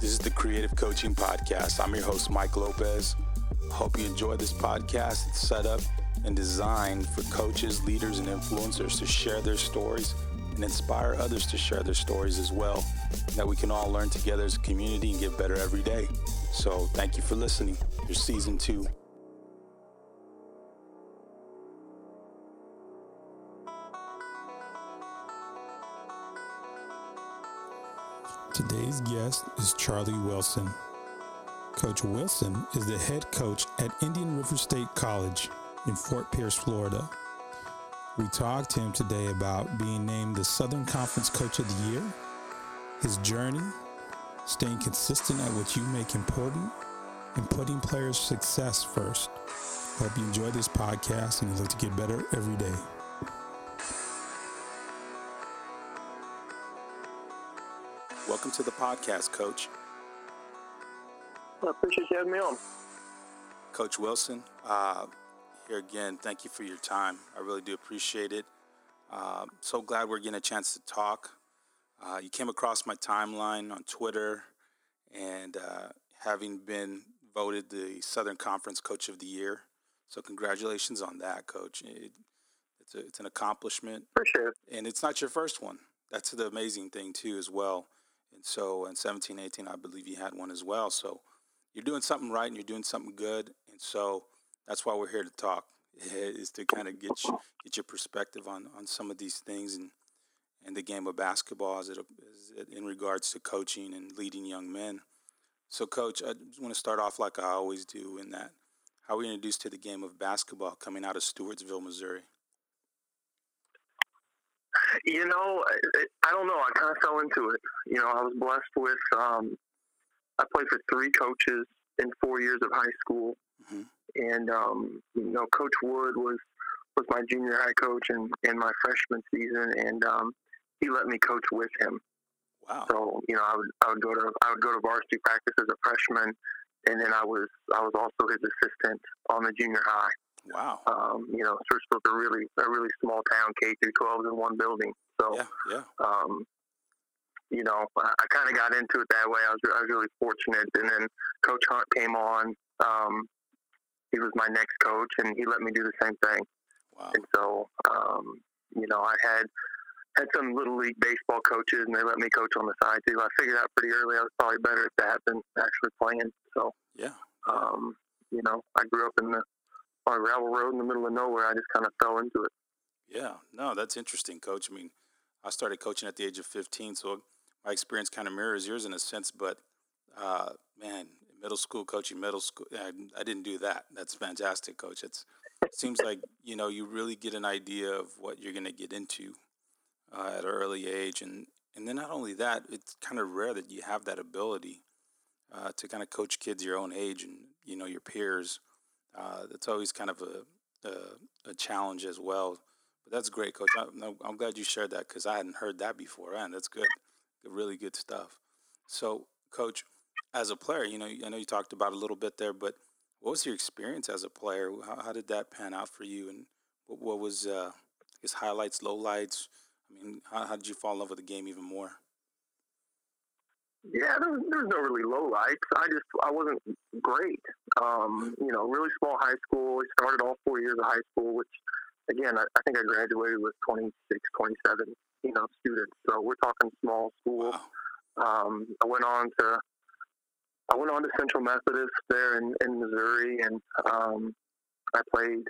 This is the Creative Coaching Podcast. I'm your host, Mike Lopez. Hope you enjoy this podcast. It's set up and designed for coaches, leaders, and influencers to share their stories and inspire others to share their stories as well. That we can all learn together as a community and get better every day. So, thank you for listening. Here's season two. Today's guest is Charlie Wilson. Coach Wilson is the head coach at Indian River State College in Fort Pierce, Florida. We talked to him today about being named the Southern Conference Coach of the Year, his journey, staying consistent at what you make important, and putting players' success first. Hope you enjoy this podcast and you look to get better every day. Welcome to the podcast, Coach. I appreciate you having me on. Coach Wilson, uh, here again. Thank you for your time. I really do appreciate it. Uh, so glad we're getting a chance to talk. Uh, you came across my timeline on Twitter, and uh, having been voted the Southern Conference Coach of the Year. So congratulations on that, Coach. It, it's, a, it's an accomplishment. Appreciate it. And it's not your first one. That's the amazing thing too, as well. And so in 17, 18, I believe you had one as well. So you're doing something right and you're doing something good. And so that's why we're here to talk is to kind of get you, get your perspective on, on some of these things and, and the game of basketball as it, as it in regards to coaching and leading young men. So, Coach, I just want to start off like I always do in that how you introduced to the game of basketball coming out of Stewartsville, Missouri? You know, I don't know. I kind of fell into it. You know, I was blessed with. Um, I played for three coaches in four years of high school, mm-hmm. and um, you know, Coach Wood was was my junior high coach in in my freshman season, and um, he let me coach with him. Wow. So you know, I would I would go to I would go to varsity practice as a freshman, and then I was I was also his assistant on the junior high. Wow. Um, you know, Stewartsville's a really a really small town, K through 12 in one building. So, yeah, yeah. Um, you know, I, I kind of got into it that way. I was I was really fortunate, and then Coach Hunt came on. Um, he was my next coach, and he let me do the same thing. Wow. And so, um, you know, I had had some little league baseball coaches, and they let me coach on the side too. I figured out pretty early I was probably better at that than actually playing. So, yeah. Um, you know, I grew up in the on a gravel road in the middle of nowhere. I just kind of fell into it. Yeah, no, that's interesting, Coach. I mean, I started coaching at the age of 15, so my experience kind of mirrors yours in a sense. But uh, man, middle school coaching, middle school, I, I, didn't do that. That's fantastic, Coach. It's, it seems like you know you really get an idea of what you're going to get into uh, at an early age, and and then not only that, it's kind of rare that you have that ability uh, to kind of coach kids your own age and you know your peers uh, that's always kind of a, a, a challenge as well. But that's great, Coach. I'm, I'm glad you shared that because I hadn't heard that before, and that's good, really good stuff. So, Coach, as a player, you know, I know you talked about a little bit there, but what was your experience as a player? How, how did that pan out for you, and what, what was uh, his highlights, lowlights? I mean, how, how did you fall in love with the game even more? Yeah, there was, there was no really low lights. I just I wasn't great. Um, you know, really small high school. I started all four years of high school, which again I, I think I graduated with 26, 27, you know, students. So we're talking small school. Um, I went on to I went on to Central Methodist there in, in Missouri, and um, I played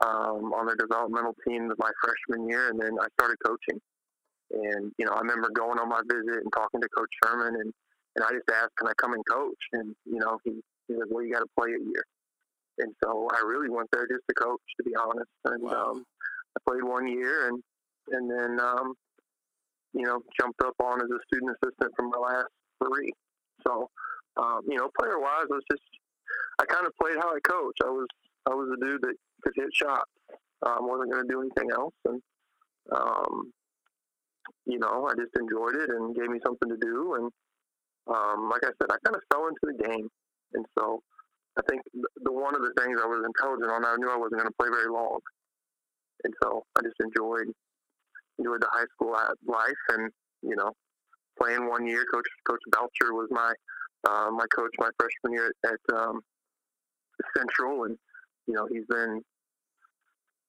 um, on the developmental team my freshman year, and then I started coaching. And, you know, I remember going on my visit and talking to Coach Sherman, and, and I just asked, can I come and coach? And, you know, he, he was like, well, you got to play a year. And so I really went there just to coach, to be honest. And wow. um, I played one year and, and then, um, you know, jumped up on as a student assistant for my last three. So, um, you know, player wise, I was just, I kind of played how I coach. I was, I was a dude that could hit shots. Um, wasn't going to do anything else. And, um, you know, I just enjoyed it and gave me something to do. And um, like I said, I kind of fell into the game. And so I think the, the one of the things I was intelligent on, I knew I wasn't going to play very long. And so I just enjoyed enjoyed the high school life and, you know, playing one year. Coach Coach Belcher was my uh, my coach my freshman year at, at um, Central, and you know he's been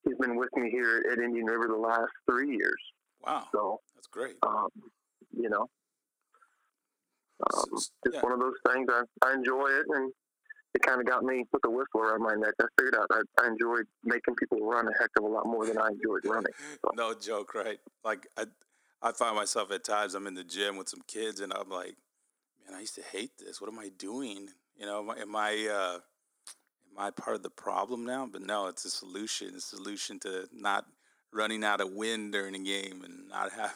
he's been with me here at Indian River the last three years. Wow, so that's great. Um, you know, um, just yeah. one of those things. I, I enjoy it, and it kind of got me with the whistle around my neck. I figured out I, I enjoyed making people run a heck of a lot more than I enjoyed running. So. no joke, right? Like I, I find myself at times I'm in the gym with some kids, and I'm like, man, I used to hate this. What am I doing? You know, am I, am I uh, am I part of the problem now? But no, it's a solution. It's a solution to not running out of wind during a game and not have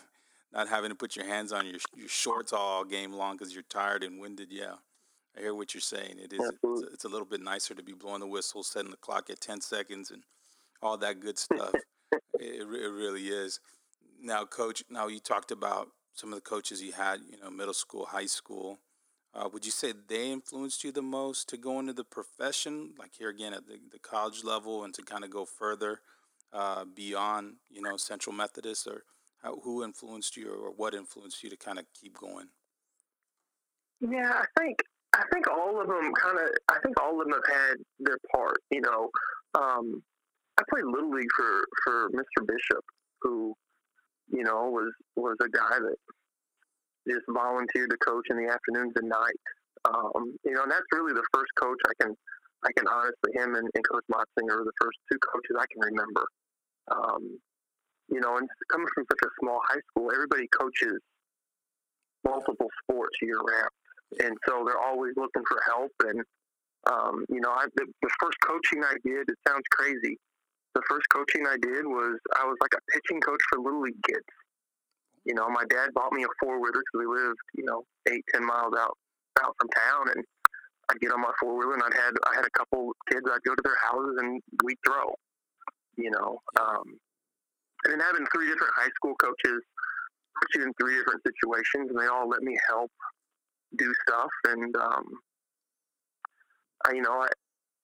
not having to put your hands on your your shorts all game long because you're tired and winded. Yeah, I hear what you're saying. It is. It's a, it's a, little bit nicer to be blowing the whistle, setting the clock at ten seconds, and all that good stuff. it, it really is. Now, coach. Now you talked about some of the coaches you had. You know, middle school, high school. Uh, would you say they influenced you the most to go into the profession, like here again at the, the college level, and to kind of go further uh, beyond, you know, Central Methodist, or how, who influenced you, or what influenced you to kind of keep going? Yeah, I think I think all of them kind of. I think all of them have had their part. You know, um, I played little league for for Mr. Bishop, who, you know, was was a guy that just volunteered to coach in the afternoons and night. Um, you know, and that's really the first coach I can I can honestly him and, and Coach Motzinger are the first two coaches I can remember. Um, you know, and coming from such a small high school, everybody coaches multiple sports year round, and so they're always looking for help. And um, you know, I, the, the first coaching I did, it sounds crazy. The first coaching I did was I was like a pitching coach for little league kids. You know, my dad bought me a four wheeler because we lived, you know, eight ten miles out out from town, and I'd get on my four wheeler and I'd had I had a couple kids. I'd go to their houses and we'd throw. You know, um, and then having three different high school coaches put you in three different situations, and they all let me help do stuff. And um, I, you know, I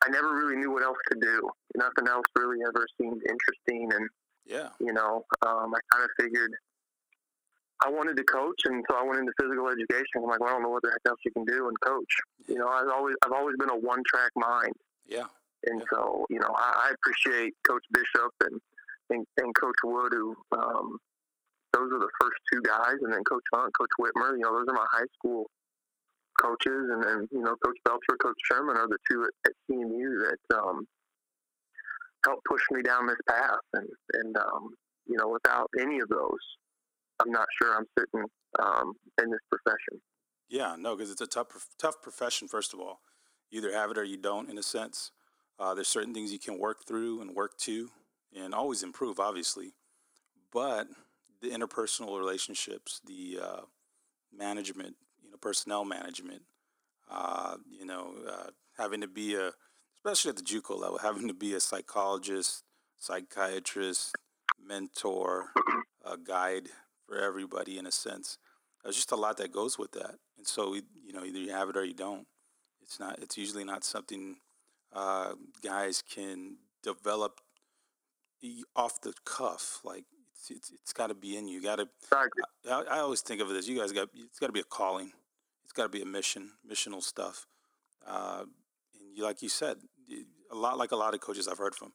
I never really knew what else to do. Nothing else really ever seemed interesting, and yeah, you know, um, I kind of figured I wanted to coach, and so I went into physical education. I'm like, well, I don't know what the heck else you can do and coach. You know, I've always I've always been a one track mind. Yeah. And so, you know, I, I appreciate Coach Bishop and and, and Coach Wood, who um, those are the first two guys, and then Coach Hunt, Coach Whitmer. You know, those are my high school coaches, and then you know, Coach Belcher, Coach Sherman are the two at, at CMU that um, helped push me down this path. And and um, you know, without any of those, I'm not sure I'm sitting um, in this profession. Yeah, no, because it's a tough tough profession. First of all, you either have it or you don't. In a sense, uh, there's certain things you can work through and work to and always improve, obviously. But the interpersonal relationships, the uh, management, you know, personnel management, uh, you know, uh, having to be a, especially at the JUCO level, having to be a psychologist, psychiatrist, mentor, a guide for everybody in a sense. There's just a lot that goes with that, and so you know, either you have it or you don't. It's not. It's usually not something uh, guys can develop off the cuff. Like it's it's, it's got to be in you. Got to. I, I, always think of it as you guys got. It's got to be a calling. It's got to be a mission, missional stuff. Uh, and you, like you said, a lot like a lot of coaches I've heard from.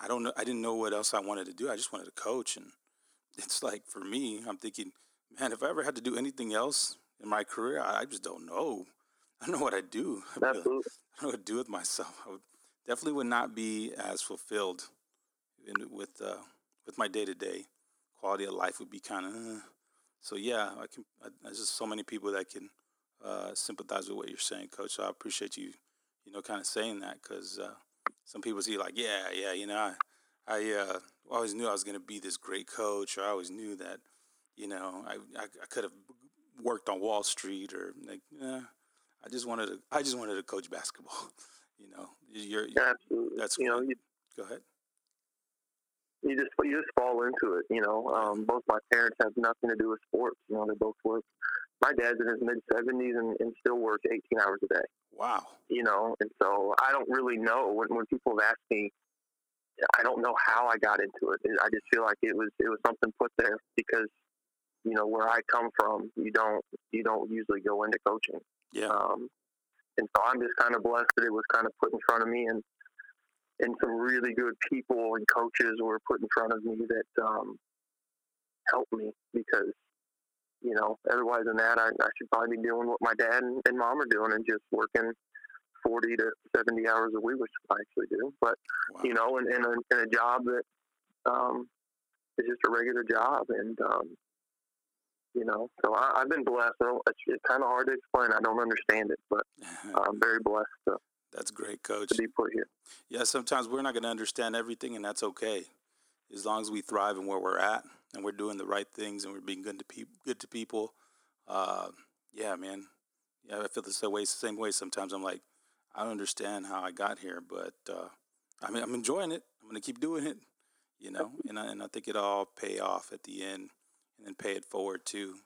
I don't know. I didn't know what else I wanted to do. I just wanted to coach, and it's like for me, I'm thinking, man, if I ever had to do anything else in my career, I, I just don't know. I don't know what I'd do. Absolutely. I don't know what to do with myself. I would, definitely would not be as fulfilled in, with uh, with my day to day quality of life would be kind of. Uh, so yeah, I can. I, there's just so many people that can uh, sympathize with what you're saying, Coach. So I appreciate you, you know, kind of saying that because uh, some people see like, yeah, yeah, you know, I, I uh, always knew I was going to be this great coach, or I always knew that, you know, I I, I could have worked on Wall Street, or like, yeah, I just wanted to, I just wanted to coach basketball. you know, you're, you're Absolutely. that's you know, you, go ahead you just you just fall into it. You know, um, both my parents have nothing to do with sports. You know, they both work. My dad's in his mid seventies and, and still works eighteen hours a day. Wow. You know, and so I don't really know when when people have asked me. I don't know how I got into it. I just feel like it was it was something put there because you know, where I come from, you don't you don't usually go into coaching. Yeah. Um, and so I'm just kind of blessed that it was kind of put in front of me, and and some really good people and coaches were put in front of me that um, helped me because you know otherwise than that I, I should probably be doing what my dad and, and mom are doing and just working 40 to 70 hours a week, which I actually do. But wow. you know, in, in, a, in a job that um, is just a regular job, and um, you know, so I, have been blessed. It's, kind of hard to explain. I don't understand it, but I'm very blessed. To, that's great, Coach. To be put here. Yeah, sometimes we're not going to understand everything, and that's okay, as long as we thrive in where we're at and we're doing the right things and we're being good to people. Good to people. Uh, yeah, man. Yeah, I feel the same way. Same way. Sometimes I'm like, I don't understand how I got here, but uh, I mean, I'm enjoying it. I'm going to keep doing it, you know, and I, and I think it all pay off at the end and then pay it forward too,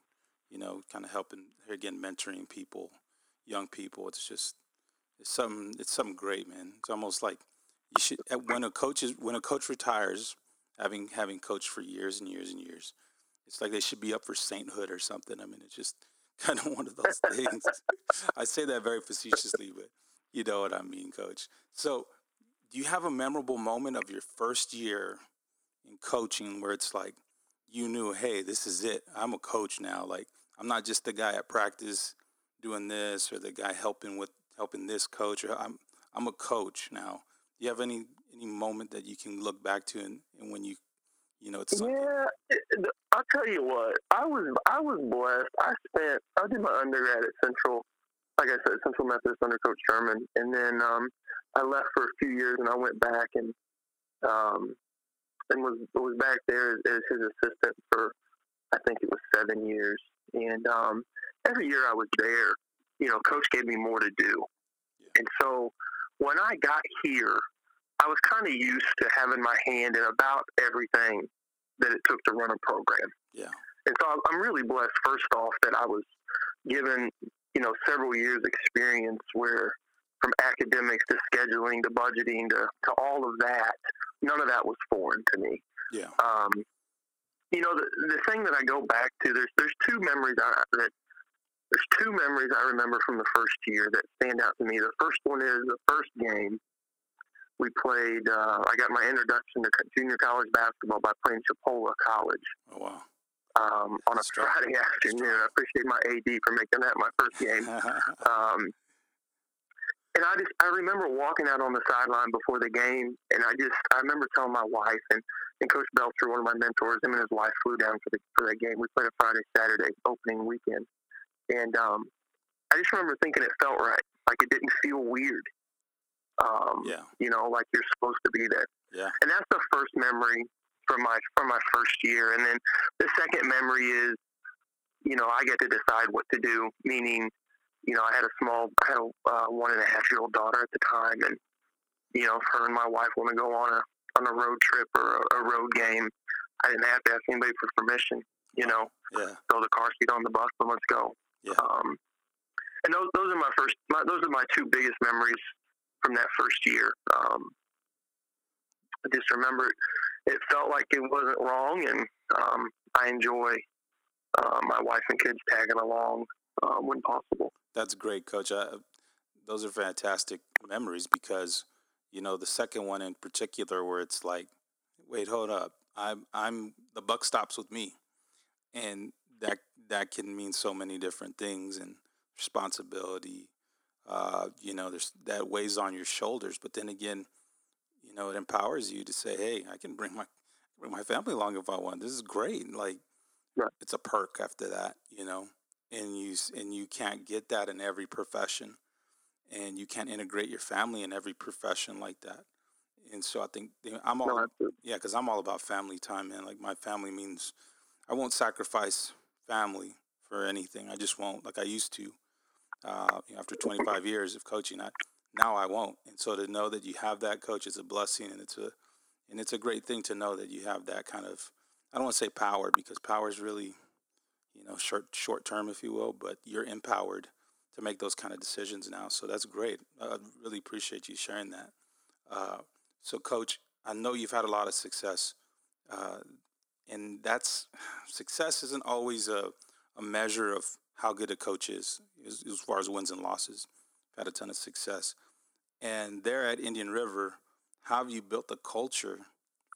you know, kind of helping again, mentoring people, young people. It's just, it's something, it's something great, man. It's almost like you should, uh, when a coach is, when a coach retires, having, having coached for years and years and years, it's like they should be up for sainthood or something. I mean, it's just kind of one of those things. I say that very facetiously, but you know what I mean, coach. So, do you have a memorable moment of your first year in coaching where it's like you knew, hey, this is it. I'm a coach now. Like, I'm not just the guy at practice doing this or the guy helping with helping this coach or I'm I'm a coach now. Do you have any any moment that you can look back to and, and when you you know it's yeah i'll tell you what i was i was blessed i spent i did my undergrad at central like I said, Central Methodist under Coach Sherman, and then um, I left for a few years, and I went back and um, and was was back there as, as his assistant for I think it was seven years. And um, every year I was there, you know, Coach gave me more to do, and so when I got here, I was kind of used to having my hand in about everything that it took to run a program. Yeah. And so I'm really blessed, first off, that I was given you know, several years experience where from academics to scheduling to budgeting to, to all of that, none of that was foreign to me. Yeah. Um, you know, the, the thing that I go back to, there's, there's two memories I, that, there's two memories I remember from the first year that stand out to me. The first one is the first game we played, uh, I got my introduction to junior college basketball by playing Chipola College. Oh, wow um, on a Friday afternoon. I appreciate my AD for making that my first game. um, and I just I remember walking out on the sideline before the game, and I just I remember telling my wife and, and Coach Belcher, one of my mentors, him and his wife flew down for the for that game. We played a Friday Saturday opening weekend, and um, I just remember thinking it felt right, like it didn't feel weird. Um, yeah. You know, like you're supposed to be there. Yeah. And that's the first memory from my from my first year, and then the second memory is, you know, I get to decide what to do. Meaning, you know, I had a small, I had a uh, one and a half year old daughter at the time, and you know, if her and my wife want to go on a on a road trip or a, a road game, I didn't have to ask anybody for permission. You know, yeah. throw the car seat on the bus and let's go. Yeah. Um, and those those are my first, my, those are my two biggest memories from that first year. Um, I just remember it felt like it wasn't wrong, and um, I enjoy uh, my wife and kids tagging along um, when possible. That's great, Coach. I, those are fantastic memories because you know the second one in particular, where it's like, wait, hold up, I'm I'm the buck stops with me, and that that can mean so many different things and responsibility. Uh, you know, there's that weighs on your shoulders, but then again you know, it empowers you to say, "Hey, I can bring my bring my family along if I want. This is great." Like, right. it's a perk after that, you know, and you and you can't get that in every profession, and you can't integrate your family in every profession like that. And so I think I'm all no, yeah, because I'm all about family time, man. Like my family means I won't sacrifice family for anything. I just won't, like I used to. Uh, after 25 years of coaching, I now I won't. And so to know that you have that coach is a blessing, and it's a and it's a great thing to know that you have that kind of I don't want to say power because power is really you know short short term, if you will, but you're empowered to make those kind of decisions now. So that's great. I really appreciate you sharing that. Uh, so, coach, I know you've had a lot of success uh, and that's success isn't always a, a measure of how good a coach is as, as far as wins and losses. I've had a ton of success. And there at Indian River, how have you built the culture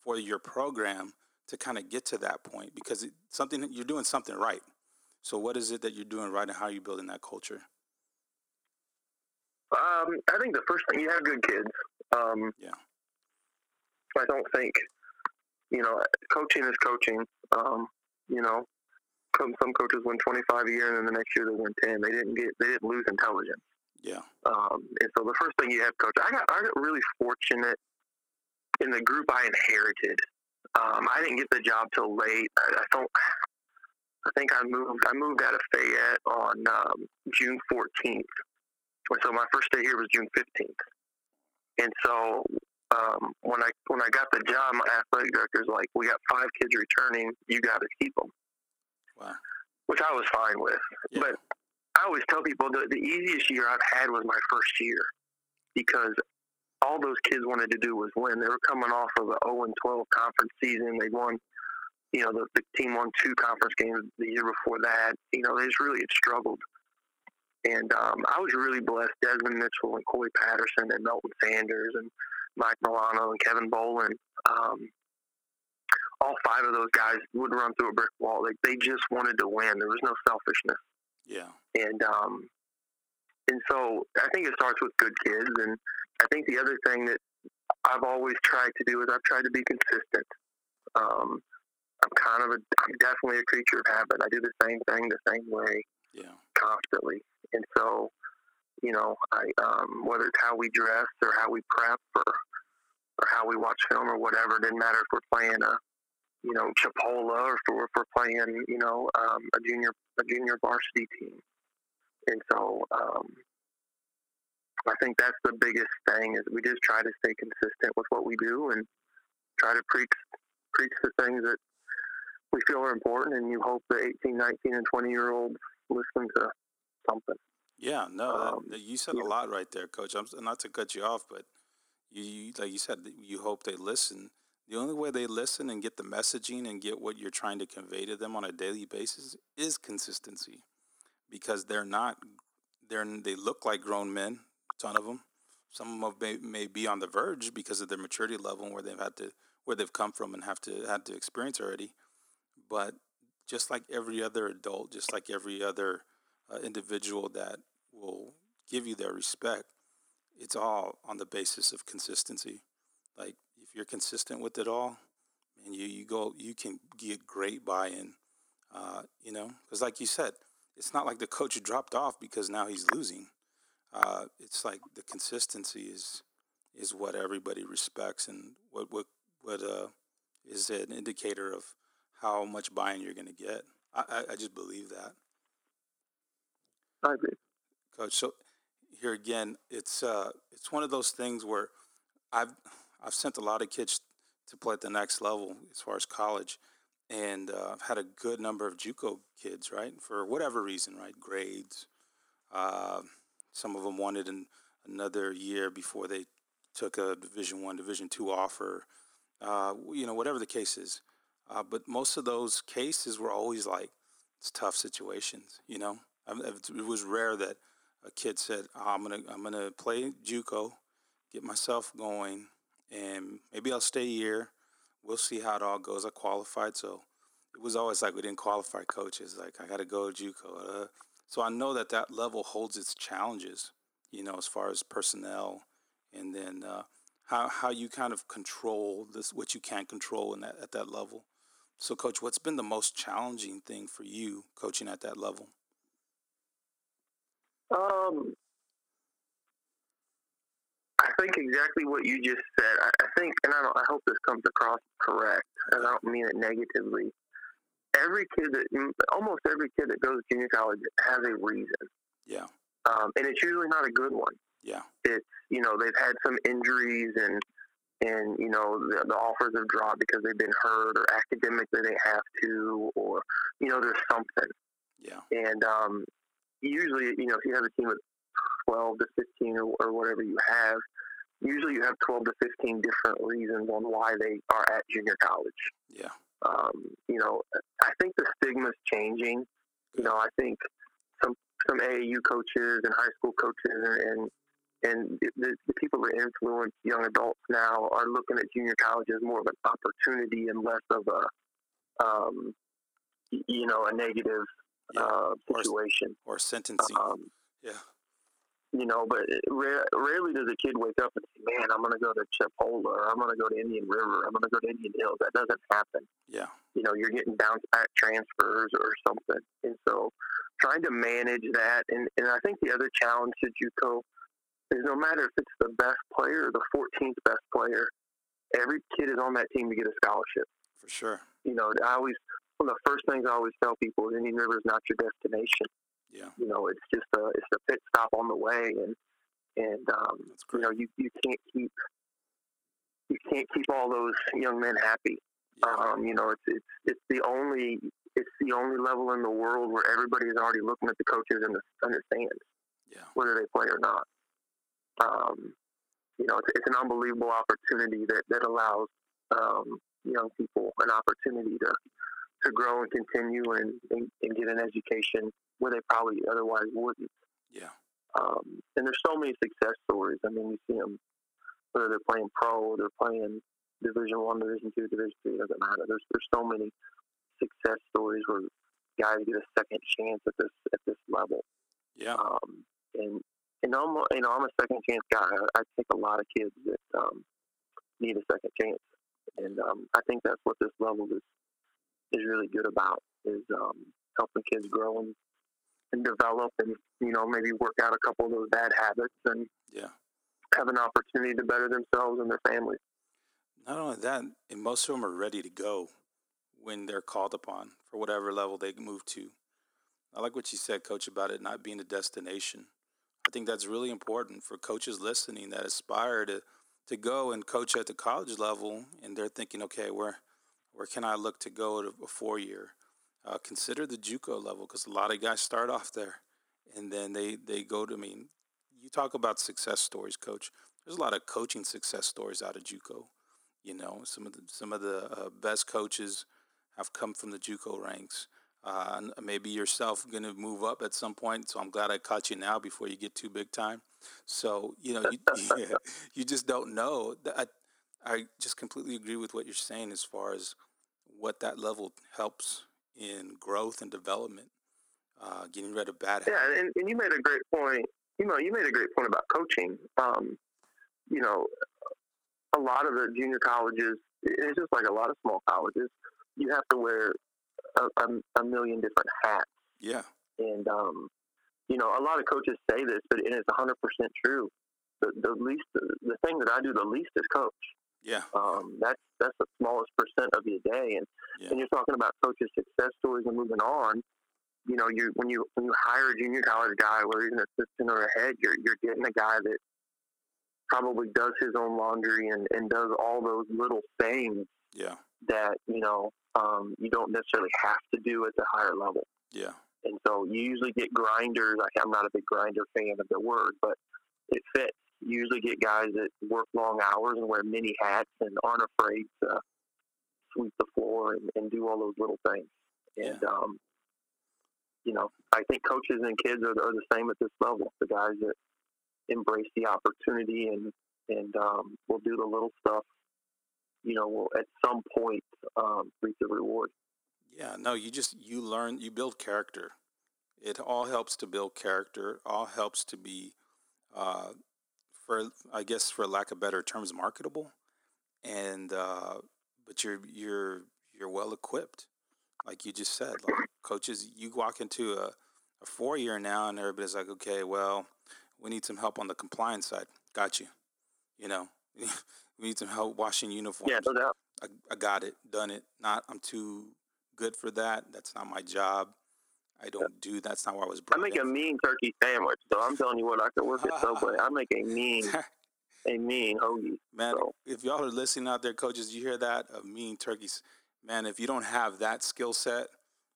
for your program to kind of get to that point? Because it, something you're doing something right. So what is it that you're doing right, and how are you building that culture? Um, I think the first thing you have good kids. Um, yeah. I don't think you know coaching is coaching. Um, you know, some some coaches win 25 a year, and then the next year they win 10. They didn't get they didn't lose intelligence. Yeah. Um, and so the first thing you have coach, I got I got really fortunate in the group I inherited. Um, I didn't get the job till late. I, I don't. I think I moved. I moved out of Fayette on um, June 14th. So my first day here was June 15th. And so um, when I when I got the job, my athletic director's like, "We got five kids returning. You got to keep them." Wow. Which I was fine with. Yeah. But I always tell people the, the easiest year I've had was my first year because all those kids wanted to do was win. They were coming off of the 0 and 12 conference season. They won, you know, the, the team won two conference games the year before that. You know, they just really had struggled. And um, I was really blessed. Desmond Mitchell and Corey Patterson and Melton Sanders and Mike Milano and Kevin Bolin. Um, all five of those guys would run through a brick wall. Like they just wanted to win. There was no selfishness. Yeah. And um, and so I think it starts with good kids. And I think the other thing that I've always tried to do is I've tried to be consistent. Um, I'm kind of a, I'm definitely a creature of habit. I do the same thing the same way Yeah. constantly. And so, you know, I um, whether it's how we dress or how we prep or or how we watch film or whatever, it didn't matter if we're playing a you know Chipola or if we're, if we're playing you know um, a junior a junior varsity team. And so, um, I think that's the biggest thing is we just try to stay consistent with what we do and try to preach preach the things that we feel are important, and you hope the 18, 19, and 20 year olds listen to something. Yeah, no, Um, that, you said yeah. a lot right there, Coach. I'm not to cut you off, but you, you like you said, you hope they listen. The only way they listen and get the messaging and get what you're trying to convey to them on a daily basis is consistency, because they're not. They're they look like grown men, a ton of them. Some of them may, may be on the verge because of their maturity level and where they've had to where they've come from and have to had to experience already. But just like every other adult, just like every other uh, individual that will give you their respect, it's all on the basis of consistency. Like if you're consistent with it all, and you you go, you can get great buy-in. Uh, you know, because like you said, it's not like the coach dropped off because now he's losing. Uh, it's like the consistency is is what everybody respects, and what what what uh, is an indicator of how much buy-in you're going to get. I, I, I just believe that. I agree. coach. So here again, it's uh, it's one of those things where I've I've sent a lot of kids to play at the next level as far as college, and uh, I've had a good number of JUCO kids, right, for whatever reason, right, grades. Uh, some of them wanted an, another year before they took a Division One, Division Two offer. Uh, you know, whatever the case is. Uh, but most of those cases were always like it's tough situations. You know, I, it was rare that a kid said, oh, "I'm gonna I'm gonna play JUCO, get myself going, and maybe I'll stay a year. We'll see how it all goes." I qualified, so it was always like we didn't qualify coaches. Like I got to go to JUCO. Uh, so I know that that level holds its challenges. You know, as far as personnel, and then uh, how how you kind of control this what you can't control in that at that level. So, coach, what's been the most challenging thing for you coaching at that level? Um, I think exactly what you just said. I, I think, and I, don't, I hope this comes across correct, and I don't mean it negatively. Every kid that, almost every kid that goes to junior college has a reason, Yeah, um, and it's usually not a good one. yeah, It's you know they've had some injuries and and you know the, the offers have dropped because they've been hurt or academically they have to or you know there's something yeah, and um, usually, you know, if you have a team of 12 to 15 or, or whatever you have, usually you have 12 to 15 different reasons on why they are at junior college. yeah, Um, you know, I think the stigma's changing. You know, I think some some AAU coaches and high school coaches and and the, the people that influence young adults now are looking at junior college as more of an opportunity and less of a um, you know a negative yeah. uh, situation or, or sentencing. Um, yeah you know, but rare, rarely does a kid wake up and say, "Man, I'm going to go to Chipola or I'm going to go to Indian River. I'm going to go to Indian Hills." That doesn't happen. Yeah. You know, you're getting bounce back transfers or something, and so trying to manage that, and and I think the other challenge to JUCO is no matter if it's the best player or the 14th best player, every kid is on that team to get a scholarship. For sure. You know, I always one of the first things I always tell people is Indian River is not your destination. Yeah. You know, it's just a it's a pit stop on the way, and and um, you know you you can't keep you can't keep all those young men happy. Yeah. Um, you know, it's it's it's the only it's the only level in the world where everybody is already looking at the coaches and the, in the stands, yeah. whether they play or not. Um, you know, it's, it's an unbelievable opportunity that that allows um, young people an opportunity to to grow and continue and, and, and get an education where they probably otherwise wouldn't. Yeah. Um, and there's so many success stories. I mean, you see them whether they're playing pro or they're playing Division One, Division Two, Division Three. Doesn't matter. There's there's so many success stories where guys get a second chance at this at this level. Yeah. Um, and and I'm you know I'm a second chance guy. I, I take a lot of kids that um, need a second chance, and um, I think that's what this level is is really good about is um, helping kids grow and, and develop and you know maybe work out a couple of those bad habits and yeah have an opportunity to better themselves and their families. Not only that, and most of them are ready to go when they're called upon for whatever level they move to. I like what you said, Coach, about it not being a destination. I think that's really important for coaches listening that aspire to to go and coach at the college level, and they're thinking, okay, where where can I look to go to a four year? Uh, consider the JUCO level because a lot of guys start off there, and then they they go to. I mean, you talk about success stories, Coach. There's a lot of coaching success stories out of JUCO. You know, some of the some of the uh, best coaches have come from the JUCO ranks. Uh, maybe yourself going to move up at some point. So I'm glad I caught you now before you get too big time. So you know, you, yeah, you just don't know. I just completely agree with what you're saying as far as what that level helps in growth and development, uh, getting rid of bad. habits. Yeah, and, and you made a great point. You know, you made a great point about coaching. Um, you know, a lot of the junior colleges, it's just like a lot of small colleges, you have to wear a, a, a million different hats. Yeah. And, um, you know, a lot of coaches say this, but it's 100% true. The, the least, the thing that I do the least is coach. Yeah. Um, that's that's the smallest percent of your day, and yeah. and you're talking about coaches' success stories and moving on. You know, you when you when you hire a junior college guy, whether he's an assistant or a head, you're you're getting a guy that probably does his own laundry and and does all those little things. Yeah. That you know um, you don't necessarily have to do at the higher level. Yeah. And so you usually get grinders. I'm not a big grinder fan of the word, but it fits usually get guys that work long hours and wear many hats and aren't afraid to sweep the floor and, and do all those little things. And, yeah. um, you know, I think coaches and kids are, are the same at this level. The guys that embrace the opportunity and, and um, will do the little stuff, you know, will at some point um, reap the reward. Yeah, no, you just, you learn, you build character. It all helps to build character, all helps to be uh, for I guess for lack of better terms, marketable, and uh, but you're you're you're well equipped, like you just said. Like coaches, you walk into a, a four year now, and everybody's like, okay, well, we need some help on the compliance side. Got you. You know, we need some help washing uniforms. Yeah, no doubt. I, I got it, done it. Not I'm too good for that. That's not my job. I don't do. That's not where I was brought. I make a mean turkey sandwich, so I'm telling you what, I could work at Subway. I make a mean, a mean hoagie. Man, so. if y'all are listening out there, coaches, you hear that? A mean turkeys. Man, if you don't have that skill set,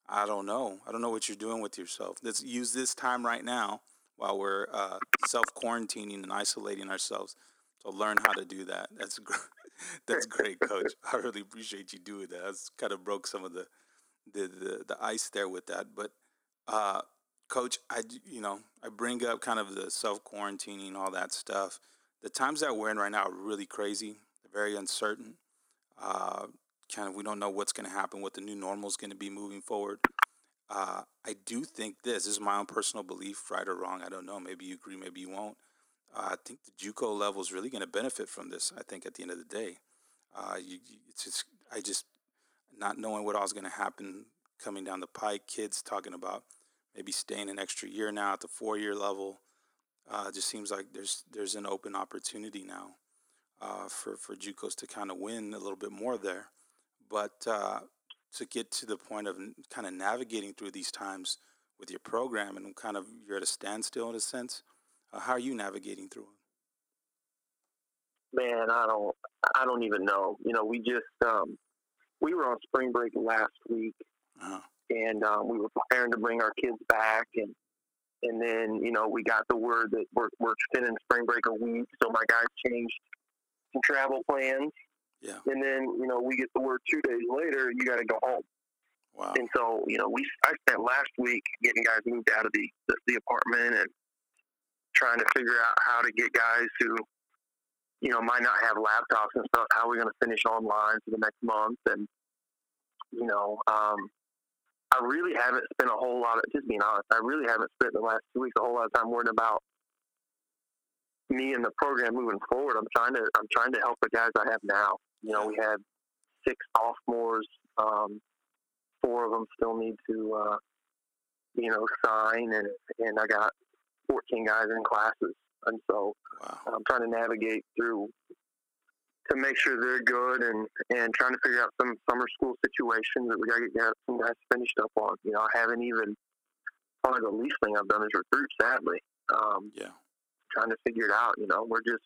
I don't know. I don't know what you're doing with yourself. Let's use this time right now while we're uh, self quarantining and isolating ourselves to learn how to do that. That's That's great, Coach. I really appreciate you doing that. That's kind of broke some of the the the, the ice there with that. But, uh, Coach, I you know I bring up kind of the self quarantining, all that stuff. The times that we're in right now are really crazy. They're very uncertain. Uh, kind of we don't know what's going to happen, what the new normal is going to be moving forward. Uh, I do think this, this is my own personal belief, right or wrong. I don't know. Maybe you agree, maybe you won't. Uh, I think the JUCO level is really going to benefit from this. I think at the end of the day, uh, you, it's just I just not knowing what all is going to happen coming down the pike. Kids talking about maybe staying an extra year now at the four year level. Uh, just seems like there's there's an open opportunity now uh, for for JUCOs to kind of win a little bit more there, but uh, to get to the point of kind of navigating through these times with your program and kind of you're at a standstill in a sense. Uh, how are you navigating through them? Man, I don't, I don't even know. You know, we just, um, we were on spring break last week, uh-huh. And um, we were preparing to bring our kids back, and and then you know we got the word that we're we're extending spring break a week, so my guys changed some travel plans. Yeah. And then you know we get the word two days later, you got to go home. Wow. And so you know we I spent last week getting guys moved out of the the, the apartment and trying to figure out how to get guys who, you know, might not have laptops and stuff, how are we're going to finish online for the next month. And, you know, um, I really haven't spent a whole lot of, just being honest, I really haven't spent the last two weeks a whole lot of time worrying about me and the program moving forward. I'm trying to, I'm trying to help the guys I have now. You know, we had six sophomores. Um, four of them still need to, uh, you know, sign, and and I got 14 guys in classes. And so wow. I'm trying to navigate through to make sure they're good and, and trying to figure out some summer school situations that we got to get some guys finished up on. You know, I haven't even, probably the least thing I've done is recruit, sadly. Um, yeah. Trying to figure it out. You know, we're just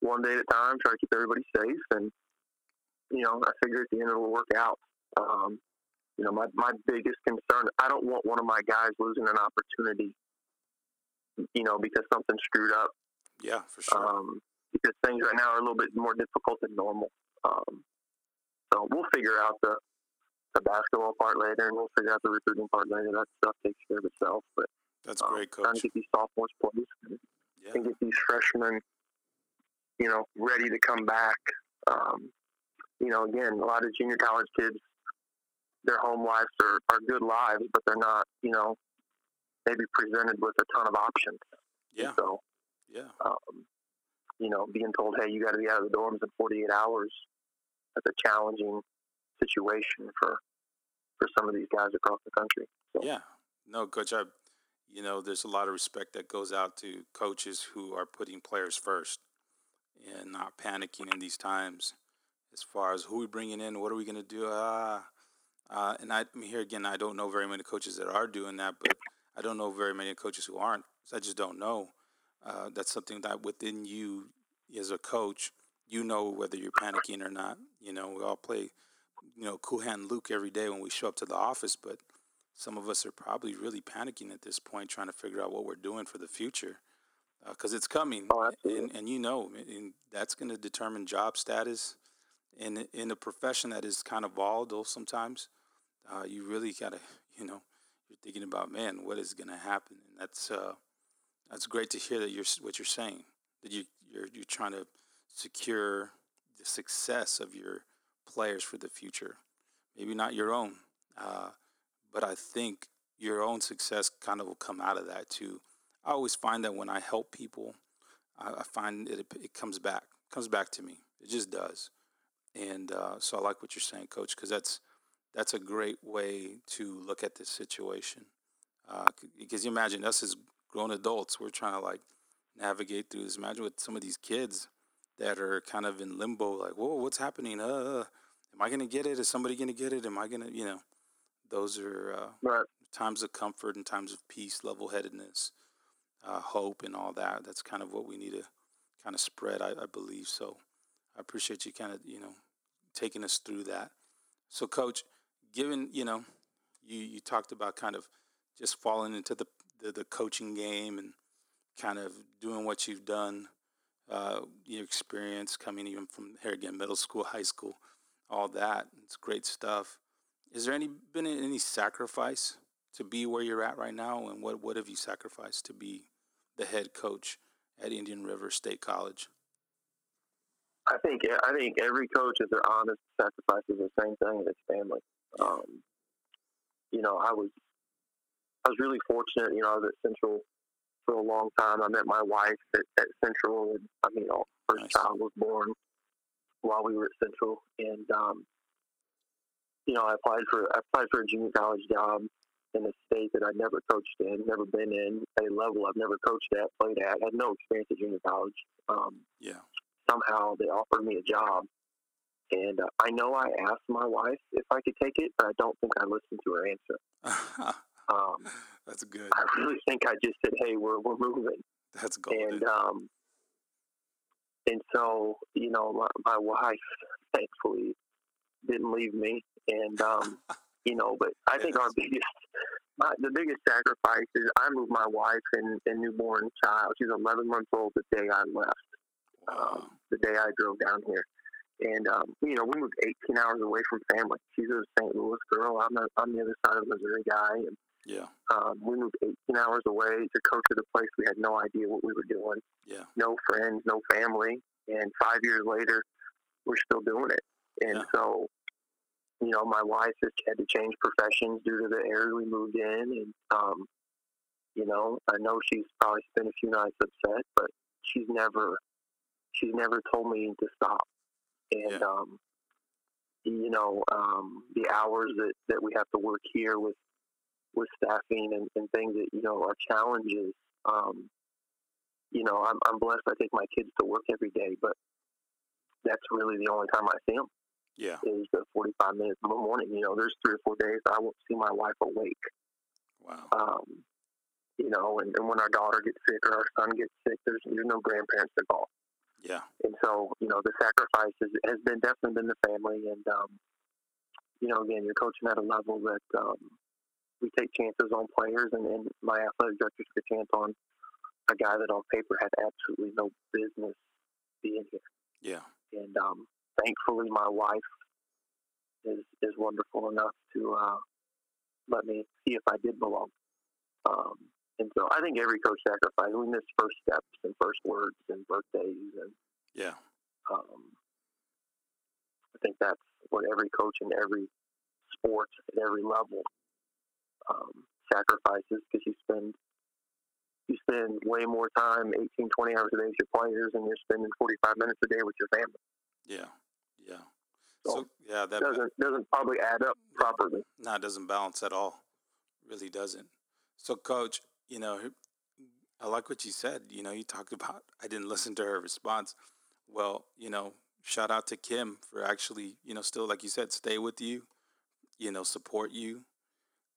one day at a time, trying to keep everybody safe. And, you know, I figure at the end it'll work out. Um, you know, my, my biggest concern, I don't want one of my guys losing an opportunity you know, because something screwed up. Yeah, for sure. Um, because things right now are a little bit more difficult than normal. Um, so we'll figure out the the basketball part later, and we'll figure out the recruiting part later. That stuff takes care of itself. But that's um, great, coach. Trying to get these sophomores plays and, yeah. and get these freshmen, you know, ready to come back. Um, you know, again, a lot of junior college kids, their home lives are, are good lives, but they're not, you know, maybe presented with a ton of options. Yeah. so, yeah. Um, you know, being told, hey, you got to be out of the dorms in 48 hours, that's a challenging situation for for some of these guys across the country. So. Yeah. No, coach, I, you know, there's a lot of respect that goes out to coaches who are putting players first and not panicking in these times as far as who we bringing in, what are we going to do? Ah, uh, and I, I mean, here again, I don't know very many coaches that are doing that, but I don't know very many coaches who aren't. I just don't know. Uh, that's something that within you as a coach, you know whether you're panicking or not. You know, we all play, you know, cool hand Luke every day when we show up to the office, but some of us are probably really panicking at this point, trying to figure out what we're doing for the future because uh, it's coming, oh, and, and you know, and that's going to determine job status in in a profession that is kind of volatile sometimes. Uh, you really got to, you know, you're thinking about, man, what is going to happen? And that's uh, that's great to hear that you're what you're saying that you you're you're trying to secure the success of your players for the future. Maybe not your own, uh, but I think your own success kind of will come out of that too. I always find that when I help people, I, I find it, it comes back, comes back to me. It just does. And uh, so I like what you're saying, Coach, because that's that's a great way to look at this situation. Uh, because you imagine us as grown adults, we're trying to like navigate through this. Imagine with some of these kids that are kind of in limbo, like, whoa, what's happening? Uh, am I going to get it? Is somebody going to get it? Am I going to, you know, those are uh, right. times of comfort and times of peace, level headedness, uh, hope, and all that. That's kind of what we need to kind of spread, I, I believe. So I appreciate you kind of, you know, taking us through that. So, coach, given you know, you you talked about kind of just falling into the the, the coaching game and kind of doing what you've done uh, your experience coming even from here again, middle school, high school, all that. It's great stuff. Is there any been any sacrifice to be where you're at right now, and what what have you sacrificed to be the head coach at Indian River State College? I think I think every coach, if they're honest, sacrifices the same thing in his family. Um, you know, I was I was really fortunate. You know, I was at Central for a long time. I met my wife at, at Central, and I mean, our first nice. child was born while we were at Central, and um, you know, I applied for I applied for a junior college job in a state that I'd never coached in, never been in, at a level I've never coached at, played at, I had no experience at junior college. Um, yeah. Somehow they offered me a job, and uh, I know I asked my wife if I could take it, but I don't think I listened to her answer. um, That's good. I really think I just said, "Hey, we're we're moving." That's golden. And um, and so you know, my, my wife thankfully didn't leave me, and um, you know, but I think our biggest my, the biggest sacrifice is I moved my wife and, and newborn child. She's 11 months old the day I left, um, the day I drove down here. And, um, you know, we moved 18 hours away from family. She's a St. Louis girl. I'm, a, I'm the other side of the Missouri guy. And yeah. Um, we moved 18 hours away to coach at a place we had no idea what we were doing. Yeah. No friends, no family. And five years later, we're still doing it. And yeah. so, you know, my wife has had to change professions due to the area we moved in. And, um, you know, I know she's probably spent a few nights upset, but she's never, she's never told me to stop. And, yeah. um, you know, um, the hours that, that we have to work here with with staffing and, and things that you know are challenges. Um, you know, I'm, I'm blessed. I take my kids to work every day, but that's really the only time I see them. Yeah, is the 45 minutes in the morning. You know, there's three or four days I won't see my wife awake. Wow. Um, you know, and, and when our daughter gets sick or our son gets sick, there's there's no grandparents to call. Yeah. And so, you know, the sacrifice has, has been definitely been the family, and um, you know, again, you're coaching at a level that um, we take chances on players, and, and my athletic director took a chance on a guy that on paper had absolutely no business being here. Yeah. And um, thankfully, my wife is is wonderful enough to uh, let me see if I did belong. Um, and so I think every coach sacrifices. We miss first steps and first words and birthdays and yeah. Um, I think that's what every coach in every sport at every level um, sacrifices because you spend you spend way more time 18 20 hours a day with your players and you're spending 45 minutes a day with your family. Yeah yeah. So, so yeah that doesn't doesn't probably add up properly. No it doesn't balance at all. Really doesn't. So coach you know i like what you said you know you talked about i didn't listen to her response. Well you know shout out to kim for actually you know still like you said stay with you you know support you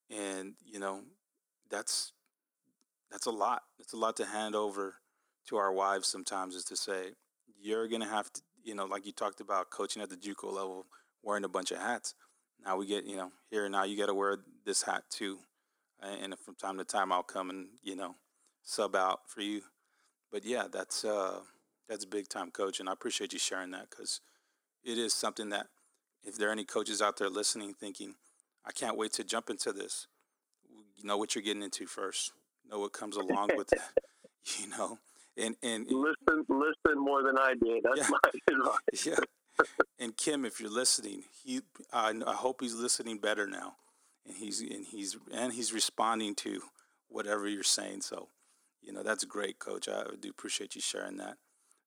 and you know that's that's a lot. It's a lot to hand over to our wives sometimes is to say you're gonna have to you know like you talked about coaching at the juco level wearing a bunch of hats. Now we get you know here now you got to wear this hat too and from time to time i'll come and you know sub out for you. But yeah that's uh that's big time coach and i appreciate you sharing that because it is something that if there are any coaches out there listening thinking I can't wait to jump into this. You know what you're getting into first. Know what comes along with it. You know, and and listen, listen more than I did. That's yeah, my advice. Yeah. And Kim, if you're listening, he I, I hope he's listening better now, and he's and he's and he's responding to whatever you're saying. So, you know, that's great, Coach. I do appreciate you sharing that.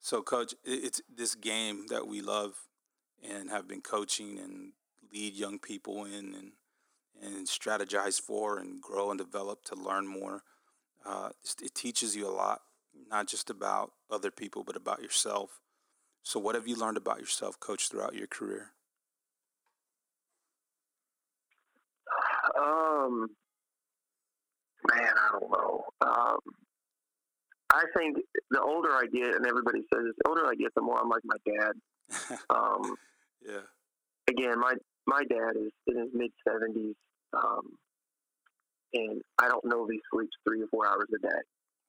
So, Coach, it's this game that we love and have been coaching and lead young people in and and strategize for and grow and develop to learn more. Uh, it teaches you a lot, not just about other people, but about yourself. So, what have you learned about yourself, coach, throughout your career? Um, man, I don't know. Um, I think the older I get, and everybody says this, the older I get, the more I'm like my dad. Um, yeah. Again, my my dad is in his mid seventies. Um, and I don't know if he sleeps three or four hours a day.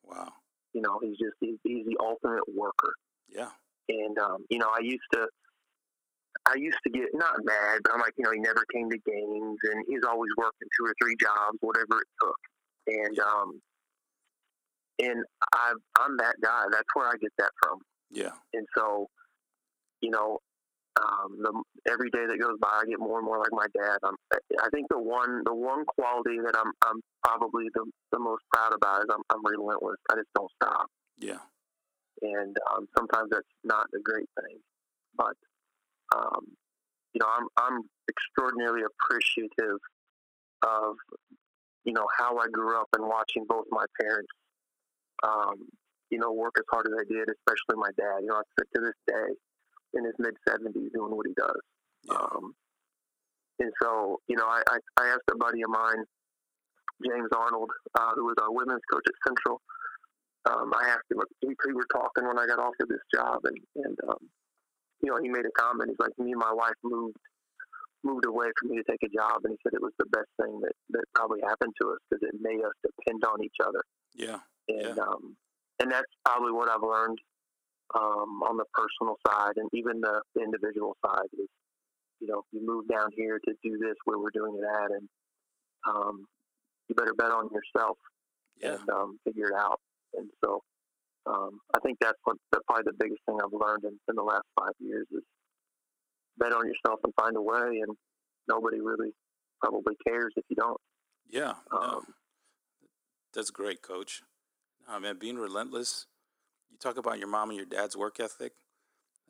Wow. You know, he's just he's, he's the ultimate worker. Yeah. And um, you know, I used to I used to get not mad, but I'm like, you know, he never came to games, and he's always working two or three jobs, whatever it took. And um, and I I'm that guy. That's where I get that from. Yeah. And so, you know, um, the every day that goes by, I get more and more like my dad. I'm, I think the one the one quality that I'm I'm probably the the most proud about is I'm I'm relentless. I just don't stop. Yeah. And um, sometimes that's not a great thing, but um, you know, I'm I'm extraordinarily appreciative of you know how I grew up and watching both my parents, um, you know, work as hard as they did, especially my dad. You know, to this day, in his mid seventies, doing what he does. Yeah. Um, and so, you know, I, I, I asked a buddy of mine, James Arnold, uh, who was our women's coach at Central. Um, I asked him, we, we were talking when I got offered this job, and, and um, you know, he made a comment. He's like, me and my wife moved moved away for me to take a job, and he said it was the best thing that that probably happened to us because it made us depend on each other. Yeah. And yeah. um, and that's probably what I've learned um, on the personal side and even the, the individual side is, you know, if you move down here to do this where we're doing it at, and um, you better bet on yourself yeah. and um, figure it out. And so, um, I think that's what the, probably the biggest thing I've learned in, in the last five years is bet on yourself and find a way, and nobody really probably cares if you don't. Yeah, Um, no. that's great, Coach. No, man, being relentless. You talk about your mom and your dad's work ethic,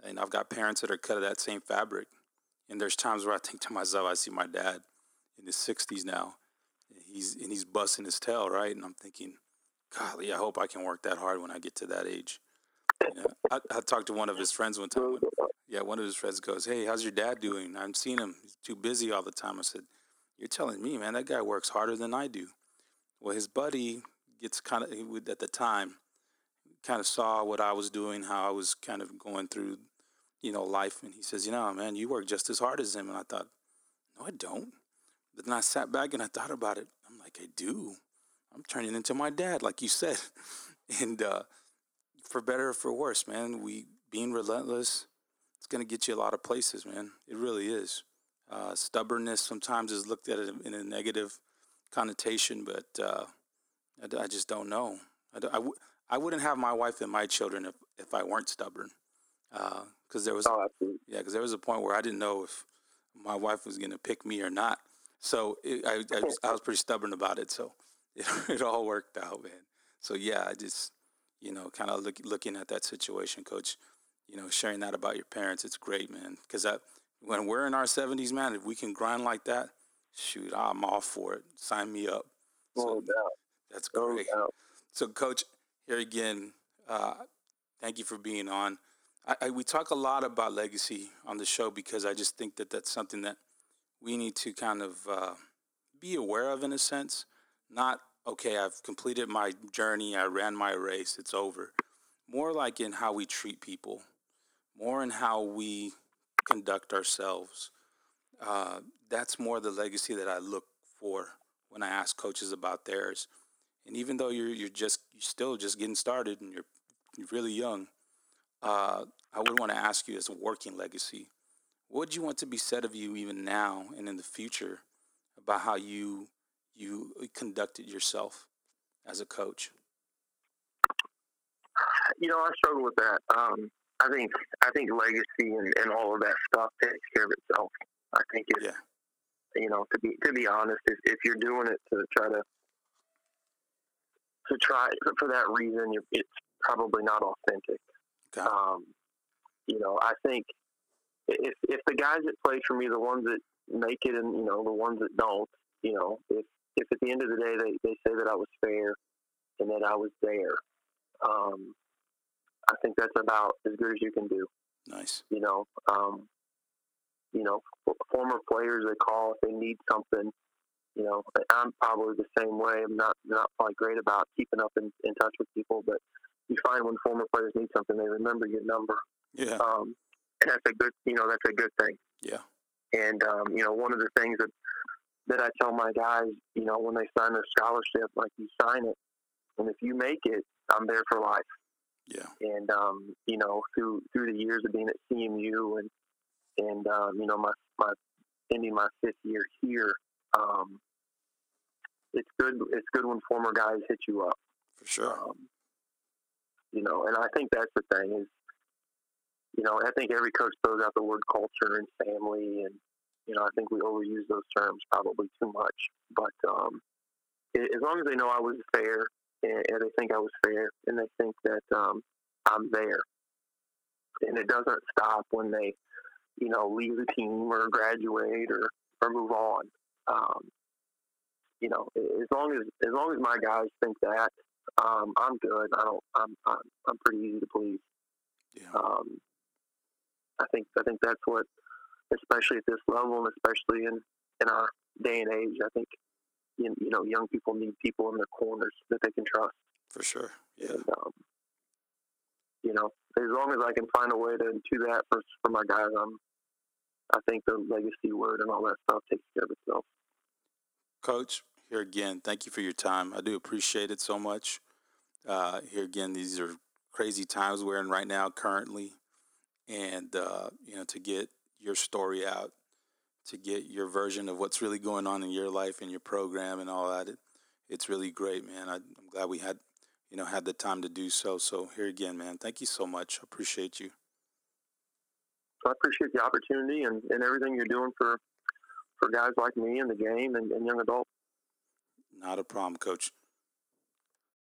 and I've got parents that are cut of that same fabric. And there's times where I think to myself, I see my dad in his 60s now, and he's and he's busting his tail, right? And I'm thinking, golly, I hope I can work that hard when I get to that age. I, I talked to one of his friends one time. Yeah, one of his friends goes, "Hey, how's your dad doing? I'm seeing him. He's too busy all the time." I said, "You're telling me, man, that guy works harder than I do." Well, his buddy gets kind of at the time kind of saw what I was doing, how I was kind of going through, you know, life, and he says, "You know, man, you work just as hard as him." And I thought, "No, I don't." But then I sat back and I thought about it. I'm like, "I do. I'm turning into my dad, like you said." and uh, for better or for worse, man, we being relentless it's going to get you a lot of places, man. It really is. Uh, stubbornness sometimes is looked at in a negative connotation, but uh, I, I, just don't know. I, wouldn't have my wife and my children if, if I weren't stubborn. Because uh, there was, oh, yeah, because there was a point where I didn't know if my wife was going to pick me or not. So it, I, I, was, I was pretty stubborn about it. So it, it all worked out, man. So yeah, I just, you know, kind of look, looking at that situation, coach you know, sharing that about your parents, it's great, man. Because when we're in our 70s, man, if we can grind like that, shoot, I'm all for it. Sign me up. So, no doubt. That's great. No so, Coach, here again, uh, thank you for being on. I, I, we talk a lot about legacy on the show because I just think that that's something that we need to kind of uh, be aware of in a sense. Not, okay, I've completed my journey, I ran my race, it's over. More like in how we treat people more in how we conduct ourselves. Uh, that's more the legacy that I look for when I ask coaches about theirs. And even though you're you're just you're still just getting started and you're you're really young, uh, I would want to ask you as a working legacy, what would you want to be said of you even now and in the future about how you you conducted yourself as a coach? You know, I struggle with that. Um, I think I think legacy and, and all of that stuff takes care of itself. I think it's yeah. you know to be to be honest, if, if you're doing it to try to to try for that reason, it's probably not authentic. Okay. Um, you know, I think if if the guys that play for me, the ones that make it, and you know the ones that don't, you know, if if at the end of the day they, they say that I was fair and that I was there, um, I think that's about as good as you can do. Nice. You know, um, you know, former players they call if they need something. You know, I'm probably the same way. I'm not not quite great about keeping up in, in touch with people, but you find when former players need something, they remember your number. Yeah. Um, and that's a good, you know, that's a good thing. Yeah. And um, you know, one of the things that that I tell my guys, you know, when they sign their scholarship, like you sign it, and if you make it, I'm there for life. Yeah. And um, you know, through through the years of being at CMU and and um, you know my my ending my fifth year here, um, it's good. It's good when former guys hit you up. For sure. Um, you know, and I think that's the thing is, you know, I think every coach throws out the word culture and family, and you know, I think we overuse those terms probably too much. But um, as long as they know I was fair, and, and they think I was fair, and they think that um, I'm there, and it doesn't stop when they, you know, leave the team or graduate or or move on. Um, you know, as long as as long as my guys think that, um, I'm good. I don't. I'm, I'm I'm pretty easy to please. Yeah. Um, I think I think that's what, especially at this level, and especially in in our day and age, I think you, you know young people need people in their corners that they can trust. For sure. Yeah. And, um, you know, as long as I can find a way to do that for for my guys, I'm. I think the legacy word and all that stuff takes care of itself. Coach, here again, thank you for your time. I do appreciate it so much. Uh, here again, these are crazy times we're in right now, currently, and uh, you know to get your story out, to get your version of what's really going on in your life and your program and all that. It, it's really great, man. I, I'm glad we had you know had the time to do so. So here again, man, thank you so much. I appreciate you. I appreciate the opportunity and, and everything you're doing for for guys like me in the game and, and young adults. Not a problem, Coach.